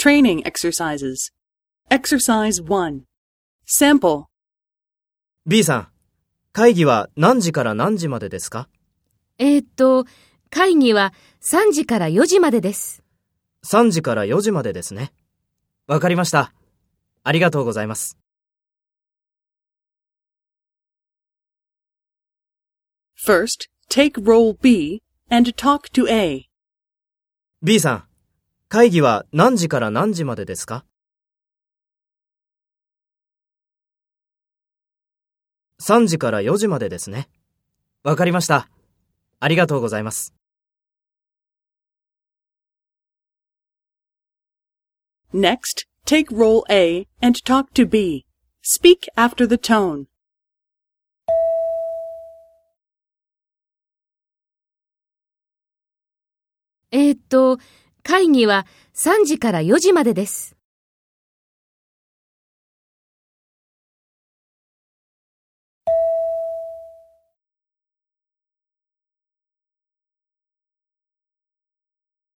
Training exercises. Exercise 1. Sample. B さん、会議は何時から何時までですか？えーっと、会議は3時から4時までです。?3 時から4時までですね。わかりました。ありがとうございます。First, take role B and talk to A. B さん、会議は何時から何時までですか ?3 時から4時までですね。わかりました。ありがとうございます。Next, take role A and talk to B. Speak after the tone. えーっと、会議は3時から4時までです。